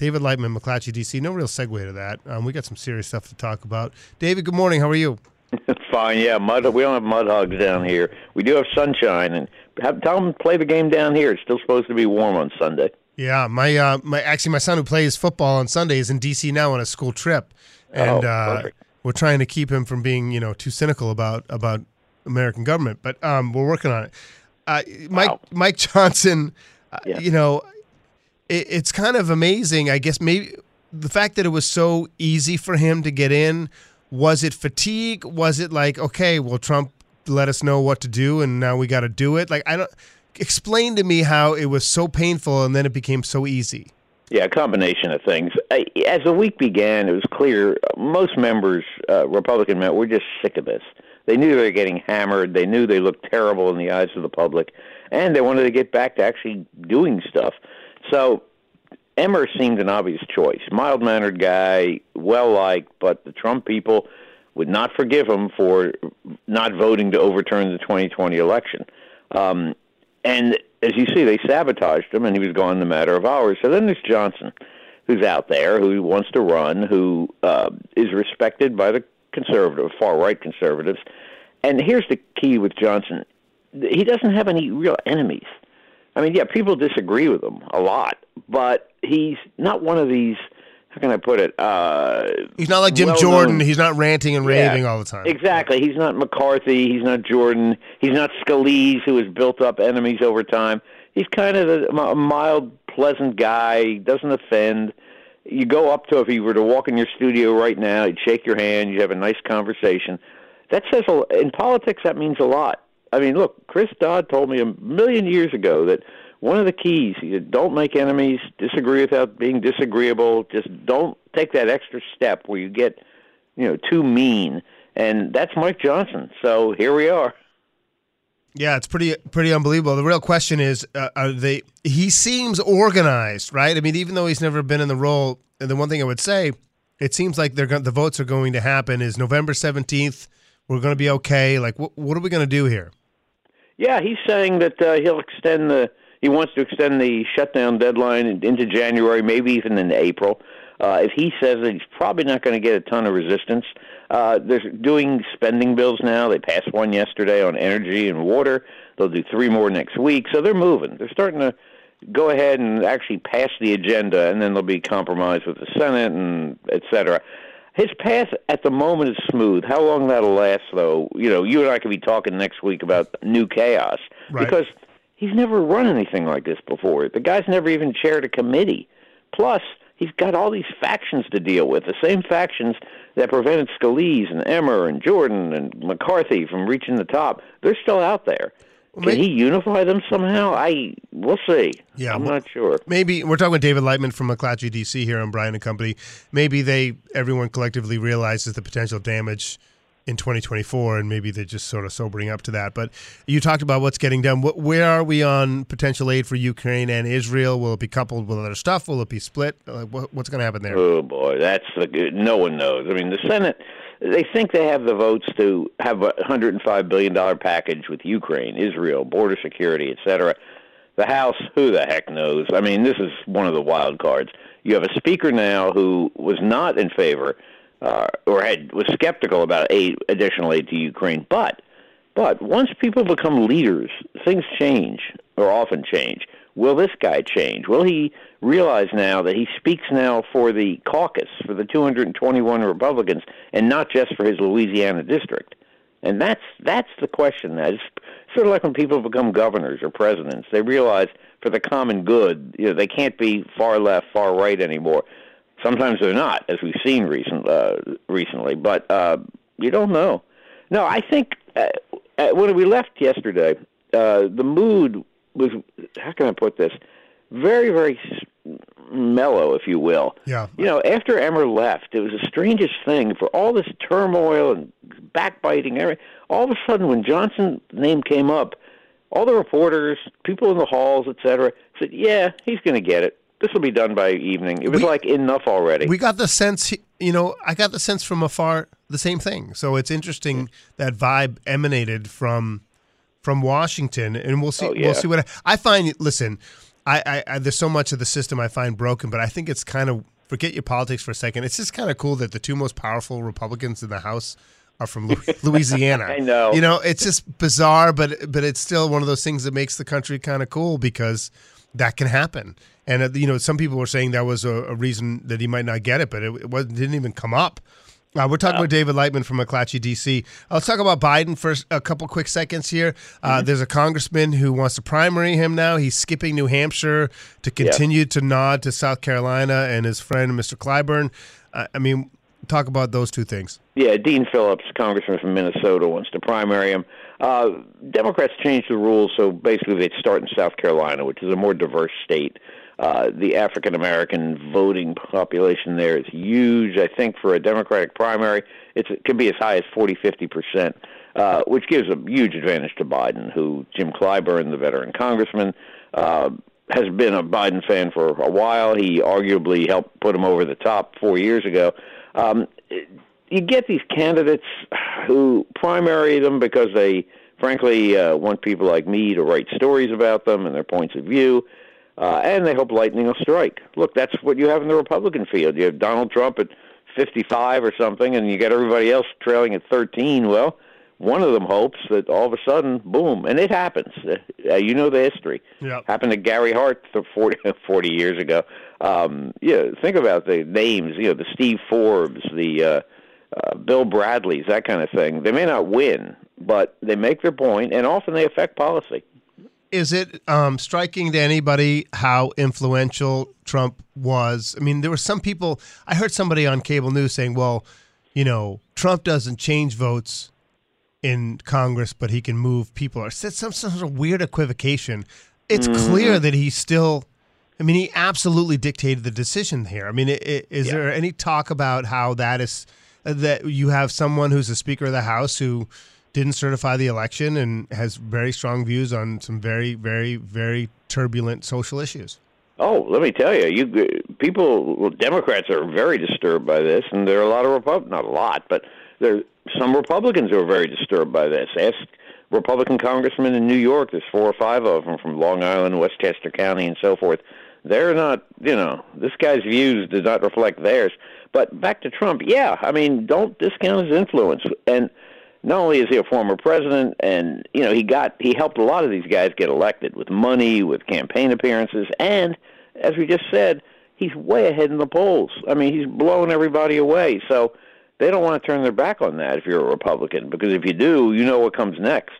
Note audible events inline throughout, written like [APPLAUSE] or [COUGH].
David Lightman, McClatchy, DC. No real segue to that. Um, we got some serious stuff to talk about. David, good morning. How are you? [LAUGHS] Fine, yeah. Mud. We don't have mud hugs down here. We do have sunshine, and have, tell them to play the game down here. It's still supposed to be warm on Sunday. Yeah, my uh, my actually my son who plays football on Sunday is in DC now on a school trip, and Oh, uh, we're trying to keep him from being you know too cynical about about American government, but um, we're working on it. Uh, Mike Wow. Mike Johnson, uh, Yeah. you know, it, it's kind of amazing. I guess maybe the fact that it was so easy for him to get in was it fatigue? Was it like okay, well Trump let us know what to do, and now we got to do it? Like I don't. Explain to me how it was so painful and then it became so easy. Yeah, a combination of things. As the week began, it was clear most members, uh, Republican members, were just sick of this. They knew they were getting hammered. They knew they looked terrible in the eyes of the public, and they wanted to get back to actually doing stuff. So Emmer seemed an obvious choice. Mild mannered guy, well liked, but the Trump people would not forgive him for not voting to overturn the 2020 election. Um, and as you see, they sabotaged him, and he was gone in a matter of hours. So then there's Johnson, who's out there, who wants to run, who uh, is respected by the conservative, far right conservatives. And here's the key with Johnson: he doesn't have any real enemies. I mean, yeah, people disagree with him a lot, but he's not one of these. How can I put it? Uh, He's not like Jim well-known- Jordan. He's not ranting and Yeah, raving all the time. Exactly. He's not McCarthy. He's not Jordan. He's not Scalise, who has built up enemies over time. He's kind of a, a mild, pleasant guy. Doesn't offend. You go up to if he were to walk in your studio right now, he'd shake your hand. You'd have a nice conversation. That says a, in politics that means a lot. I mean, look, Chris Dodd told me a million years ago that one of the keys you don't make enemies, disagree without being disagreeable. Just don't take that extra step where you get you know, too mean. And that's Mike Johnson. So here we are. Yeah, it's pretty pretty unbelievable. The real question is, uh, are they? He seems organized, right? I mean, even though he's never been in the role, and the one thing I would say, it seems like they're the votes are going to happen. Is November seventeenth? We're going to be okay. Like, what what are we going to do here? Yeah, he's saying that uh, he'll extend the. He wants to extend the shutdown deadline into January, maybe even into April. Uh, if he says that he's probably not going to get a ton of resistance, uh, they're doing spending bills now. They passed one yesterday on energy and water. They'll do three more next week. So they're moving. They're starting to go ahead and actually pass the agenda, and then there'll be compromise with the Senate and et cetera. His path at the moment is smooth. How long that'll last, though, you know, you and I could be talking next week about new chaos Right. because he's never run anything like this before. The guy's never even chaired a committee. Plus, he's got all these factions to deal with, the same factions that prevented Scalise and Emmer and Jordan and McCarthy from reaching the top. They're still out there. Can may- he unify them somehow? I we'll see. Yeah, I'm well- not sure. Maybe we're talking with David Lightman from McClatchy DC here on Brian and Company. Maybe they everyone collectively realizes the potential damage in 2024, and maybe they're just sort of sobering up to that. But you talked about what's getting done. What, where are we on potential aid for Ukraine and Israel? Will it be coupled with other stuff? Will it be split? Like, what, what's going to happen there? Oh boy, that's the good. No one knows. I mean, the Senate. They think they have the votes to have a 105 billion dollar package with Ukraine, Israel, border security, etc. The House, who the heck knows? I mean, this is one of the wild cards. You have a speaker now who was not in favor, uh, or had was skeptical about aid, additional aid to Ukraine. But, but once people become leaders, things change, or often change. Will this guy change? Will he realize now that he speaks now for the caucus, for the 221 Republicans, and not just for his Louisiana district? And that's that's the question. Now. It's sort of like when people become governors or presidents, they realize for the common good, you know, they can't be far left, far right anymore. Sometimes they're not, as we've seen recent, uh, recently. But uh, you don't know. No, I think uh, uh when we left yesterday, uh, the mood was how can I put this? Very, very mellow, if you will. Yeah. You know, after Emmer left, it was the strangest thing for all this turmoil and backbiting. Everything, All of a sudden, when Johnson's name came up, all the reporters, people in the halls, etc., said, "Yeah, he's going to get it. This will be done by evening." It was we, like enough already. We got the sense, you know, I got the sense from afar the same thing. So it's interesting that vibe emanated from from Washington, and we'll see. Oh, yeah. We'll see what I, I find. Listen, I, I, I there's so much of the system I find broken, but I think it's kind of forget your politics for a second. It's just kind of cool that the two most powerful Republicans in the House are from [LAUGHS] Louisiana. I know. You know, it's just bizarre, but but it's still one of those things that makes the country kind of cool because that can happen. And uh, you know, some people were saying that was a, a, reason that he might not get it, but it, it didn't even come up. Uh, we're talking with David Lightman from McClatchy, D.C. Let's talk about Biden for a couple quick seconds here. Uh, mm-hmm. There's a congressman who wants to primary him now. He's skipping New Hampshire to continue yeah. to nod to South Carolina and his friend, Mr. Clyburn. Uh, I mean, talk about those two things. Yeah, Dean Phillips, congressman from Minnesota, wants to primary him. Uh, Democrats changed the rules, so basically they'd start in South Carolina, which is a more diverse state. Uh, the African American voting population there is huge. I think for a Democratic primary, it can be as high as 40, 50 percent, uh, which gives a huge advantage to Biden, who Jim Clyburn, the veteran congressman, uh, has been a Biden fan for a while. He arguably helped put him over the top four years ago. Um, you get these candidates who primary them because they, frankly, uh, want people like me to write stories about them and their points of view uh, and they hope lightning will strike. Look, that's what you have in the Republican field. You have Donald Trump at 55 or something, and you get everybody else trailing at 13. Well, one of them hopes that all of a sudden, boom, and it happens. Uh, you know the history. Yep. Happened to Gary Hart 40, [LAUGHS] 40 years ago. Um, yeah, think about the names. You know, the Steve Forbes, the uh, uh, Bill Bradleys, that kind of thing. They may not win, but they make their point, and often they affect policy is it um, striking to anybody how influential Trump was? I mean, there were some people. I heard somebody on cable news saying, "Well, you know, Trump doesn't change votes in Congress, but he can move people." Or said some sort of weird equivocation. It's mm-hmm. clear that he still. I mean, he absolutely dictated the decision here. I mean, is yeah. there any talk about how that is that you have someone who's a Speaker of the House who didn't certify the election and has very strong views on some very, very, very turbulent social issues. Oh, let me tell you, you people, well, Democrats are very disturbed by this, and there are a lot of Republicans, not a lot, but there are some Republicans who are very disturbed by this. Ask Republican congressmen in New York. There's four or five of them from Long Island, Westchester County, and so forth. They're not, you know, this guy's views do not reflect theirs. But back to Trump, yeah, I mean, don't discount his influence. And not only is he a former president, and you know he got he helped a lot of these guys get elected with money, with campaign appearances, and as we just said, he's way ahead in the polls. I mean, he's blowing everybody away. So they don't want to turn their back on that if you're a Republican, because if you do, you know what comes next.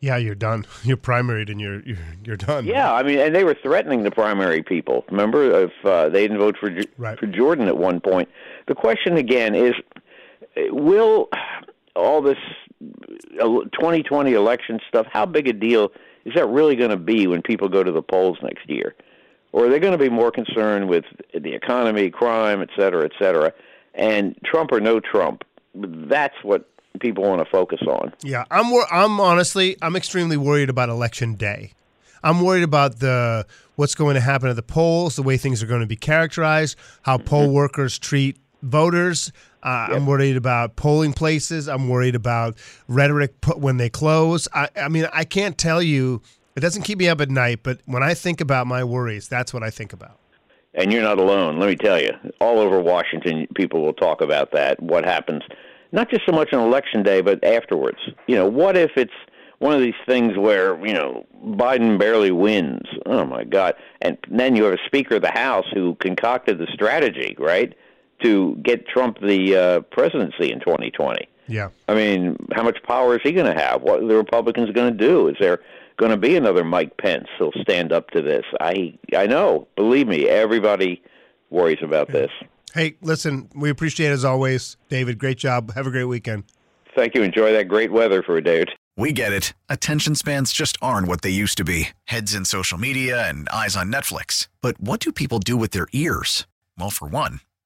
Yeah, you're done. [LAUGHS] You're primaried and you're you're, you're done. Yeah, I mean, and they were threatening the primary people. Remember, if uh, they didn't vote for right. for Jordan at one point, the question again is, will all this 2020 election stuff, how big a deal is that really going to be when people go to the polls next year? Or are they going to be more concerned with the economy, crime, et cetera, et cetera? And Trump or no Trump, that's what people want to focus on. Yeah, I'm. I'm honestly, I'm extremely worried about election day. I'm worried about the what's going to happen at the polls, the way things are going to be characterized, how poll mm-hmm. workers treat voters. Uh, yep. I'm worried about polling places. I'm worried about rhetoric put when they close. I, I mean, I can't tell you. It doesn't keep me up at night, but when I think about my worries, that's what I think about. And you're not alone. Let me tell you, all over Washington, people will talk about that. What happens, not just so much on election day, but afterwards. You know, what if it's one of these things where you know Biden barely wins. Oh my God! And then you have a Speaker of the House who concocted the strategy, right, to get Trump the uh, presidency in 2020. Yeah. I mean, how much power is he going to have? What are the Republicans going to do? Is there going to be another Mike Pence who'll stand up to this? I I know. Believe me, everybody worries about this. Hey, listen, we appreciate it as always, David. Great job. Have a great weekend. Thank you. Enjoy that great weather for a day or two. We get it. Attention spans just aren't what they used to be heads in social media and eyes on Netflix. But what do people do with their ears? Well, for one,